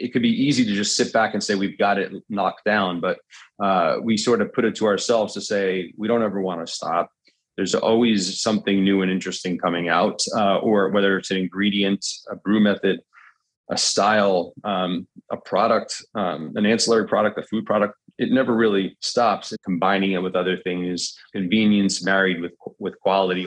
it could be easy to just sit back and say we've got it knocked down, but uh, we sort of put it to ourselves to say we don't ever want to stop. There's always something new and interesting coming out, uh, or whether it's an ingredient, a brew method, a style, um, a product, um, an ancillary product, a food product. It never really stops. Combining it with other things, convenience married with with quality.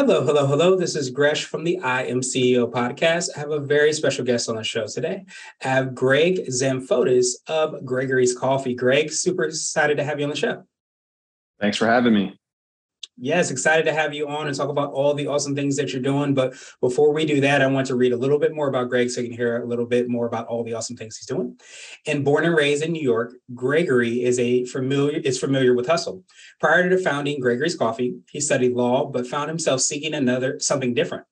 Hello, hello, hello. This is Gresh from the I Am CEO podcast. I have a very special guest on the show today. I have Greg Zamfotis of Gregory's Coffee. Greg, super excited to have you on the show. Thanks for having me. Yes, excited to have you on and talk about all the awesome things that you're doing. But before we do that, I want to read a little bit more about Greg so you can hear a little bit more about all the awesome things he's doing. And born and raised in New York, Gregory is a familiar is familiar with hustle. Prior to founding Gregory's Coffee, he studied law but found himself seeking another something different.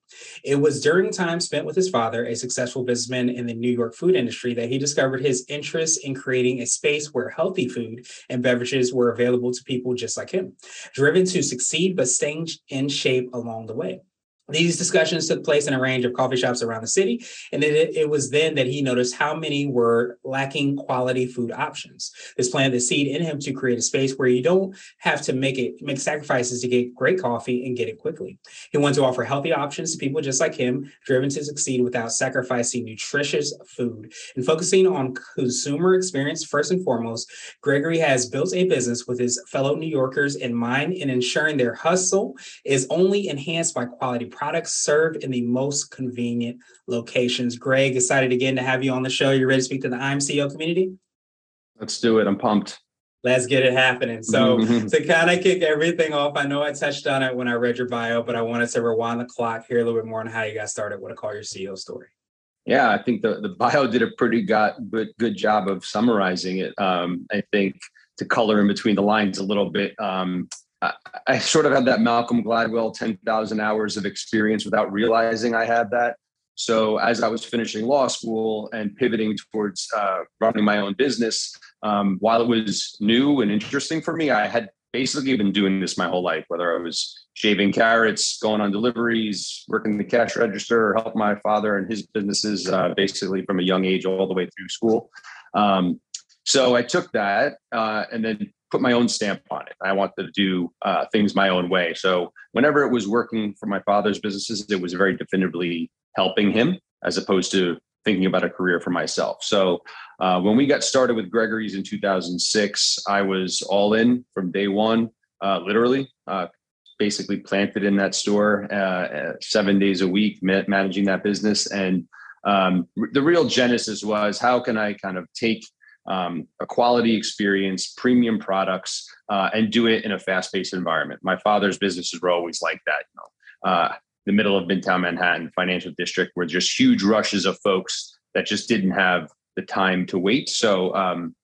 It was during time spent with his father, a successful businessman in the New York food industry, that he discovered his interest in creating a space where healthy food and beverages were available to people just like him, driven to succeed but staying in shape along the way. These discussions took place in a range of coffee shops around the city, and it, it, was then that he noticed how many were lacking quality food options. This planted the seed in him to create a space where you don't have to make it make sacrifices to get great coffee and get it quickly. He wanted to offer healthy options to people just like him, driven to succeed without sacrificing nutritious food. And focusing on consumer experience first and foremost, Gregory has built a business with his fellow New Yorkers in mind in ensuring their hustle is only enhanced by quality products served in the most convenient locations. Greg, excited again to have you on the show. You ready to speak to the I Am CEO community? Let's do it. I'm pumped. Let's get it happening. So, to kind of kick everything off, I know I touched on it when I read your bio, but I wanted to rewind the clock here a little bit more on how you got started. What I call your CEO story. Yeah, I think the, the bio did a pretty got, good, good job of summarizing it. Um, I think to color in between the lines a little bit, um, I, I sort of had that Malcolm Gladwell 10,000 hours of experience without realizing I had that. So as I was finishing law school and pivoting towards uh, running my own business, um, while it was new and interesting for me, I had basically been doing this my whole life, whether I was shaving carrots, going on deliveries, working the cash register, or helping my father and his businesses uh, basically from a young age all the way through school. Um, so I took that uh, and then put my own stamp on it. I wanted to do uh, things my own way. So whenever it was working for my father's businesses, it was very definitively helping him as opposed to thinking about a career for myself. So uh, when we got started with Gregory's in 2006, I was all in from day one, uh, literally. Uh, basically planted in that store uh, seven days a week, managing that business. And um, the real genesis was how can I kind of take um, a quality experience, premium products, uh, and do it in a fast-paced environment. My father's businesses were always like that. You know, uh, the middle of Midtown Manhattan, financial district, were just huge rushes of folks that just didn't have the time to wait. So, um,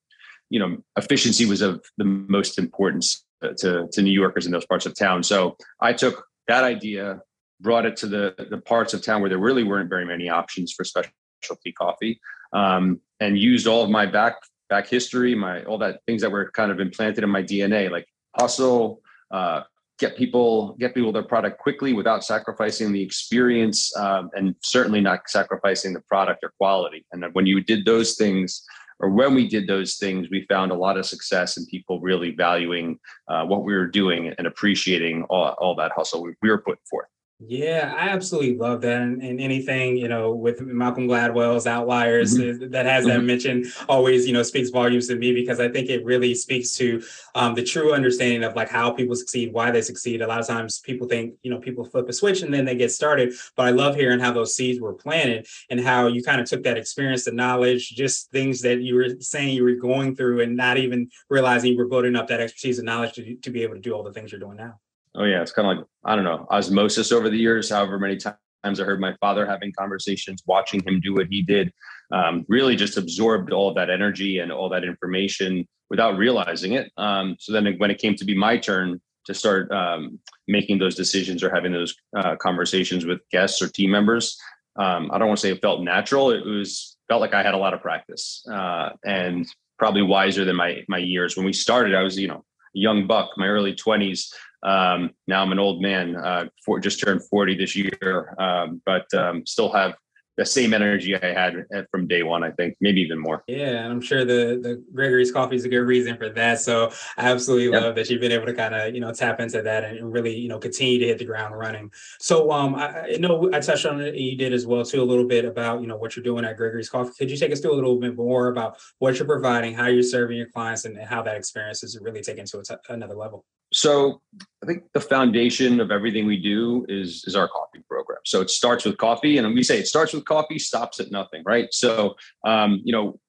you know, efficiency was of the most importance to, to New Yorkers in those parts of town. So I took that idea, brought it to the, the parts of town where there really weren't very many options for specialty coffee, um, and used all of my back back history, my all that things that were kind of implanted in my DNA, like hustle, uh, get people get people their product quickly without sacrificing the experience, um, and certainly not sacrificing the product or quality. And when you did those things, or when we did those things, we found a lot of success and people really valuing uh, what we were doing and appreciating all, all that hustle we, we were putting forth. Yeah, I absolutely love that. And, and, anything, you know, with Malcolm Gladwell's Outliers mm-hmm. that has that mm-hmm. mention always, you know, speaks volumes to me because I think it really speaks to um, the true understanding of like how people succeed, why they succeed. A lot of times people think, you know, people flip a switch and then they get started. But I love hearing how those seeds were planted and how you kind of took that experience, the knowledge, just things that you were saying you were going through and not even realizing you were building up that expertise and knowledge to, to be able to do all the things you're doing now. Oh yeah, it's kind of like I don't know osmosis over the years. However many times I heard my father having conversations, watching him do what he did. um, really just absorbed all that energy and all that information without realizing it. Um, so then when it came to be my turn to start um, making those decisions or having those uh, conversations with guests or team members, um, I don't want to say it felt natural. It was felt like I had a lot of practice uh, and probably wiser than my my years. When we started, I was you know a young buck, my early twenties. Um, now I'm an old man, uh, for, just turned 40 this year, um, but um, still have the same energy I had from day one, I think, maybe even more. Yeah, and I'm sure the the Gregory's coffee is a good reason for that. So I absolutely yep. love that you've been able to kind of you know tap into that and really you know continue to hit the ground running. So um, I, I know I touched on it, and you did as well too a little bit about you know what you're doing at Gregory's Coffee. Could you take us through a little bit more about what you're providing, how you're serving your clients, and how that experience is really taken to another level? So I think the foundation of everything we do is is our coffee program. So it starts with coffee, and we say it starts with coffee, stops at nothing, right? So um, you know,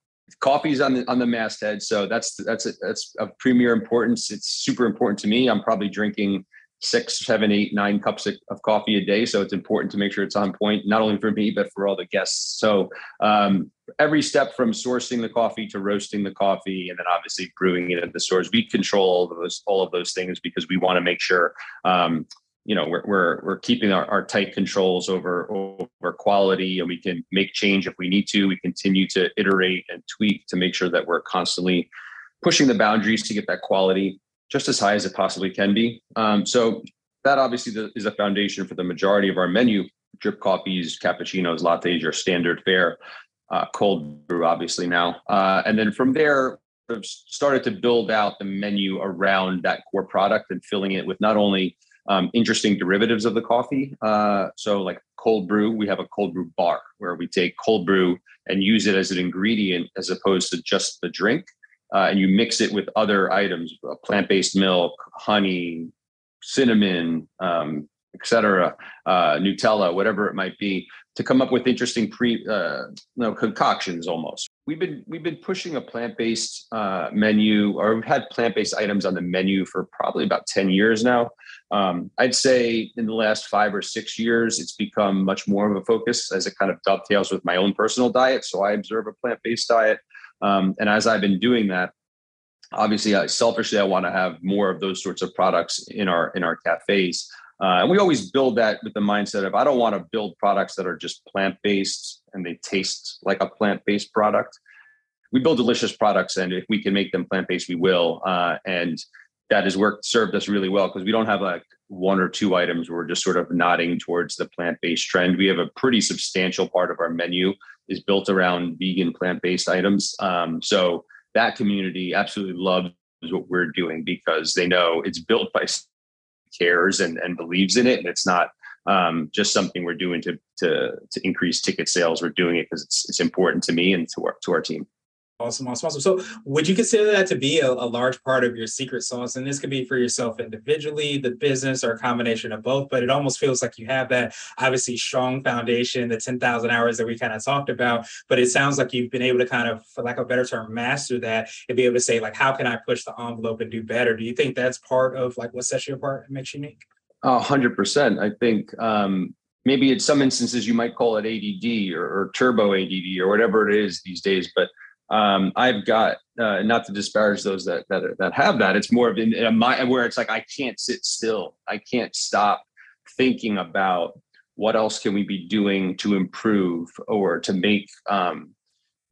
coffee's on the on the masthead, so that's that's a, that's of premier importance. It's super important to me. I'm probably drinking six, seven, eight, nine cups of, of, coffee a day. So it's important to make sure it's on point, not only for me, but for all the guests. So um, every step from sourcing the coffee to roasting the coffee, and then obviously brewing it at the stores, we control all of those, all of those things because we want to make sure, um, you know, we're, we're, we're keeping our, our tight controls over, over quality and we can make change if we need to. We continue to iterate and tweak to make sure that we're constantly pushing the boundaries to get that quality just as high as it possibly can be. Um, so that obviously is a foundation for the majority of our menu. Drip coffees, cappuccinos, lattes, your standard fare, uh, cold brew, obviously now. Uh, and then from there, started to build out the menu around that core product and filling it with not only um, interesting derivatives of the coffee. Uh, so, like cold brew, we have a cold brew bar where we take cold brew and use it as an ingredient as opposed to just the drink uh, and you mix it with other items, plant-based milk, honey, cinnamon, um, etc., uh, Nutella, whatever it might be, to come up with interesting pre, uh, no, concoctions almost. We've been we've been pushing a plant-based uh, menu, or we've had plant-based items on the menu for probably about ten years now. Um, I'd say in the last five or six years, it's become much more of a focus as it kind of dovetails with my own personal diet. So I observe a plant-based diet. Um, and as I've been doing that, obviously, I, selfishly, I want to have more of those sorts of products in our in our cafes. Uh, and we always build that with the mindset of I don't want to build products that are just plant based and they taste like a plant based product. We build delicious products, and if we can make them plant based, we will. Uh, and that has worked served us really well because we don't have like one or two items where we're just sort of nodding towards the plant-based trend. We have a pretty substantial part of our menu is built around vegan plant-based items. Um, so that community absolutely loves what we're doing because they know it's built by cares and, and believes in it. And it's not um, just something we're doing to, to, to increase ticket sales. We're doing it because it's, it's important to me and to our, to our team. Awesome, awesome, awesome. So, would you consider that to be a, a, large part of your secret sauce? And this could be for yourself individually, the business, or a combination of both. But it almost feels like you have that obviously strong foundation, the 10,000 hours that we kind of talked about. But it sounds like you've been able to kind of, for lack of a better term, master that and be able to say, like, how can I push the envelope and do better? Do you think that's part of like what sets you apart and makes you unique? A hundred percent. I think um, maybe in some instances you might call it ADD or, or turbo ADD or whatever it is these days, but um, I've got uh, not to disparage those that that that have that. It's more of in, in mind where it's like I can't sit still. I can't stop thinking about what else can we be doing to improve or to make um,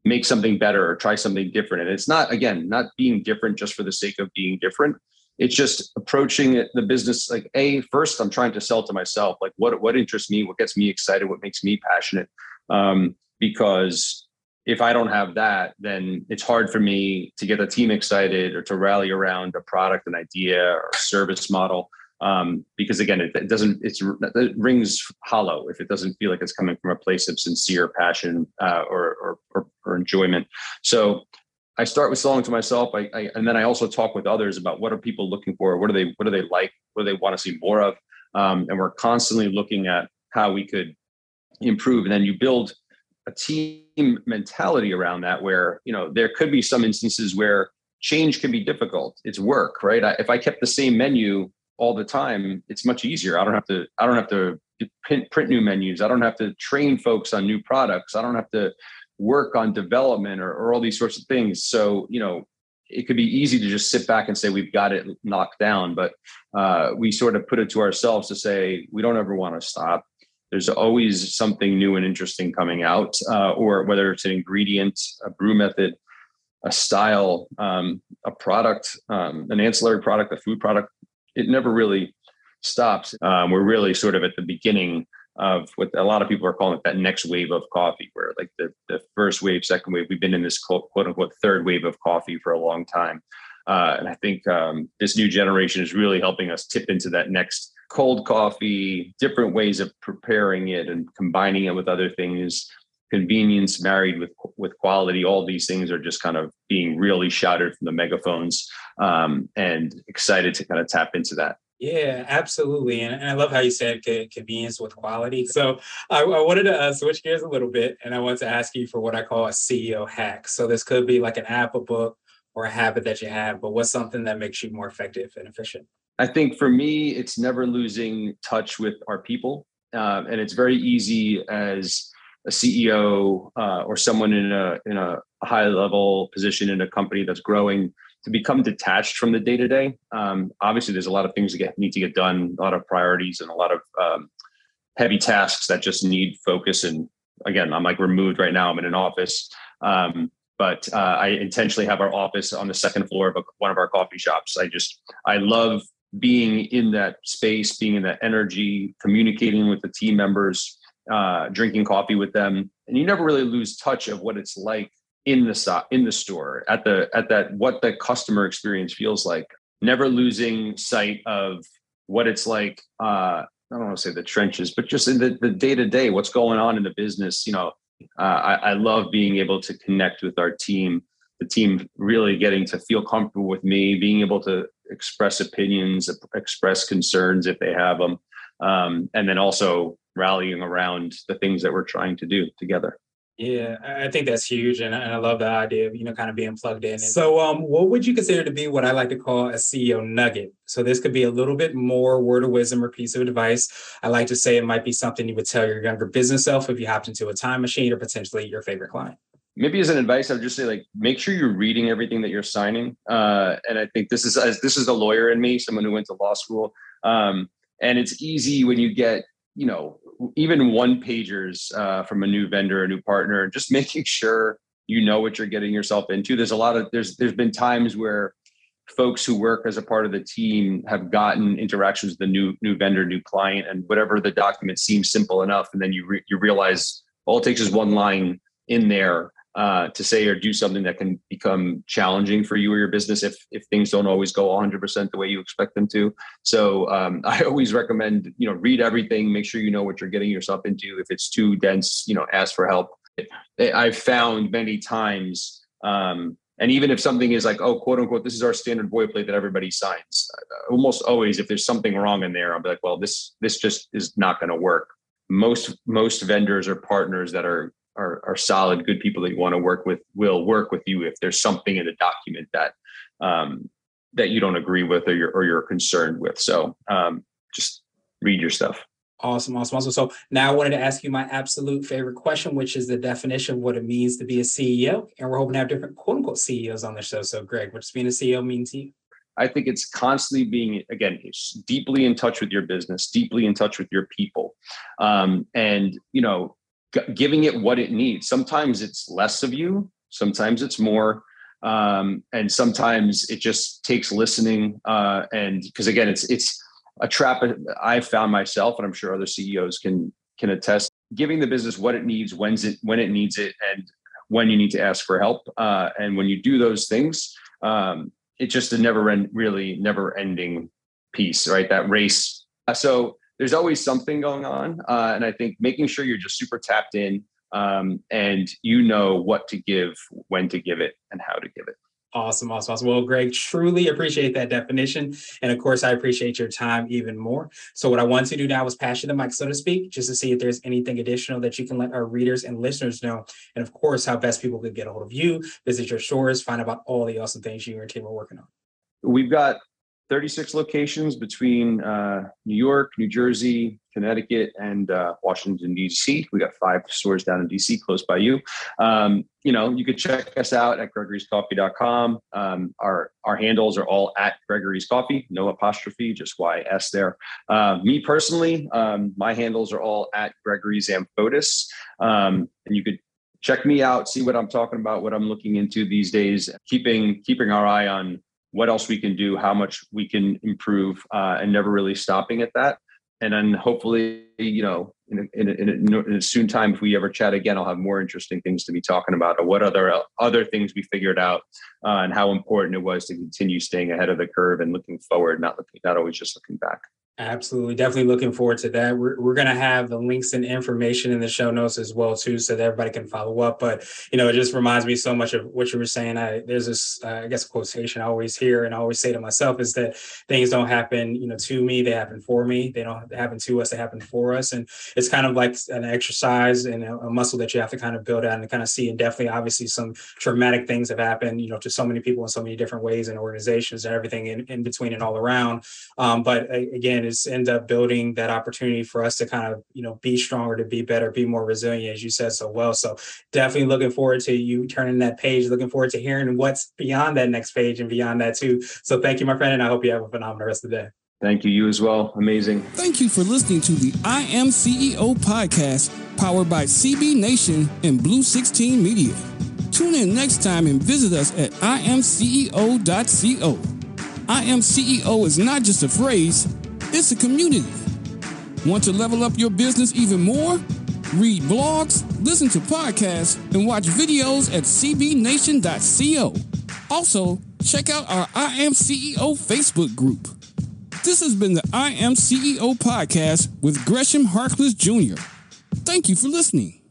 make something better or try something different. And it's not again not being different just for the sake of being different. It's just approaching it, the business like a first. I'm trying to sell to myself like what what interests me, what gets me excited, what makes me passionate. Um, because if I don't have that, then it's hard for me to get the team excited or to rally around a product, an idea, or service model. Um, because again, it, it, doesn't, it's, it rings hollow if it doesn't feel like it's coming from a place of sincere passion uh, or, or, or, or, enjoyment. So I start with selling to myself, I, I, and then I also talk with others about what are people looking for, what do they, what do they like, what do they want to see more of, um, and we're constantly looking at how we could improve. And then you build a team mentality around that where you know there could be some instances where change can be difficult. It's work right? I, if i kept the same menu all the time it's much easier. I don't have to i don't have to print, print new menus. I don't have to train folks on new products. I don't have to work on development or, or all these sorts of things. So, you know, it could be easy to just sit back and say we've got it knocked down, but uh, we sort of put it to ourselves to say we don't ever want to stop. There's always something new and interesting coming out, uh, or whether it's an ingredient, a brew method, a style, um, a product, um, an ancillary product, a food product. It never really stops. Um, we're really sort of at the beginning of what a lot of people are calling it that next wave of coffee, where like the, the first wave, second wave, we've been in this quote, quote unquote third wave of coffee for a long time. Uh, and I think um, this new generation is really helping us tip into that next cold coffee, different ways of preparing it and combining it with other things, convenience married with with quality. All these things are just kind of being really shouted from the megaphones, um, and excited to kind of tap into that. Yeah, absolutely. And, and I love how you said convenience with quality. So I, I wanted to uh, switch gears a little bit and I want to ask you for what I call a CEO hack. So this could be like an app, a book, or a habit that you have, but what's something that makes you more effective and efficient? I think for me, it's never losing touch with our people. Uh, and it's very easy as a CEO uh, or someone in a in a high level position in a company that's growing to become detached from the day to day. Obviously, there's a lot of things that get, need to get done, a lot of priorities, and a lot of um, heavy tasks that just need focus. And again, I'm like removed right now. I'm in an office, um, but uh, I intentionally have our office on the second floor of a, one of our coffee shops. I just I love being in that space, being in that energy, communicating with the team members, uh, drinking coffee with them, and you never really lose touch of what it's like in the in the store at the at that what the customer experience feels like. Never losing sight of what it's like uh i don't want to say the trenches but just in the, the day-to-day what's going on in the business you know. Uh, I, I love being able to connect with our team the team really getting to feel comfortable with me being able to express opinions express concerns if they have them um, and then also rallying around the things that we're trying to do together yeah, I think that's huge, and I love the idea of you know kind of being plugged in. So, um, what would you consider to be what I like to call a CEO nugget? So, this could be a little bit more word of wisdom or piece of advice. I like to say it might be something you would tell your younger business self if you hopped into a time machine, or potentially your favorite client. Maybe as an advice, I would just say like make sure you're reading everything that you're signing. Uh, and I think this is as this is a lawyer in me, someone who went to law school. Um, and it's easy when you get you know even one pagers uh, from a new vendor, a new partner, just making sure you know what you're getting yourself into. There's a lot of there's there's been times where folks who work as a part of the team have gotten interactions with the new new vendor, new client, and whatever the document seems simple enough, and then you re- you realize all it takes is one line in there uh, to say or do something that can become challenging for you or your business if if things don't always go 100% the way you expect them to. So um, I always recommend you know read everything, make sure you know what you're getting yourself into. If it's too dense, you know, ask for help. I've found many times. Um, and even if something is like, oh, quote unquote, this is our standard boilerplate that everybody signs. Uh, almost always, if there's something wrong in there, I'll be like, well, this this just is not going to work. Most most vendors or partners that are are, are solid, good people that you want to work with will work with you if there's something in the document that um, that you don't agree with or you're or you're concerned with. So um, just read your stuff. Awesome, awesome, awesome. So now I wanted to ask you my absolute favorite question, which is the definition of what it means to be a CEO. And we're hoping to have different quote unquote CEOs on the show. So, Greg, what does being a CEO mean to you? I think it's constantly being, again, deeply in touch with your business, deeply in touch with your people. Um, and, you know, giving it what it needs. Sometimes it's less of you, sometimes it's more. Um, and sometimes it just takes listening. Uh, and because again, it's it's a trap I've found myself, and I'm sure other CEOs can can attest. Giving the business what it needs, when's it when it needs it, and when you need to ask for help. Uh, and when you do those things, um, it's just a never end, really never ending piece, right? That race. So there's always something going on. Uh, and I think making sure you're just super tapped in um, and you know what to give, when to give it, and how to give it. Awesome, awesome, awesome. Well, Greg, truly appreciate that definition. And of course, I appreciate your time even more. So, what I want to do now is pass you the mic, so to speak, just to see if there's anything additional that you can let our readers and listeners know. And of course, how best people could get a hold of you, visit your stores, find out about all the awesome things you and your team are working on. We've got 36 locations between uh, New York, New Jersey, Connecticut, and uh, Washington, D.C. We got five stores down in D.C. close by you. Um, you know, you could check us out at gregoryscoffee.com. Um, our, our handles are all at Gregory's Coffee, no apostrophe, just YS there. Uh, me personally, um, my handles are all at Gregory Zamfotis. Um, and you could check me out, see what I'm talking about, what I'm looking into these days, keeping keeping our eye on what else we can do, how much we can improve, uh, and never really stopping at that. And then hopefully, you know, in a, in, a, in, a, in a, soon time, if we ever chat again, I'll have more interesting things to be talking about, or what other other things we figured out, uh, and how important it was to continue staying ahead of the curve and looking forward, not looking, not always just looking back. Absolutely. Definitely looking forward to that. We're, we're going to have the links and information in the show notes as well, too, so that everybody can follow up. But, you know, it just reminds me so much of what you were saying. I, there's this, uh, I guess, quotation I always hear and I always say to myself is that things don't happen, you know, to me, they happen for me. They don't happen to us, they happen for us. And it's kind of like an exercise and a, a muscle that you have to kind of build out and kind of see. And definitely, obviously, some traumatic things have happened, you know, to so many people in so many different ways and organizations and everything in, in between and all around. Um, but again, it's end up building that opportunity for us to kind of you know be stronger to be better be more resilient as you said so well so definitely looking forward to you turning that page looking forward to hearing what's beyond that next page and beyond that too so thank you my friend and i hope you have a phenomenal rest of the day Thank you. You as well. Amazing. Thank you for listening to the I Am CEO podcast powered by CB Nation and Blue 16 Media. Tune in next time and visit us at imceo.co. I Am CEO is not just a phrase, it's a community. Want to level up your business even more? Read blogs, listen to podcasts, and watch videos at cbnation.co. Also, check out our I Am CEO Facebook group. This has been the I Am CEO podcast with Gresham Harkless Jr. Thank you for listening.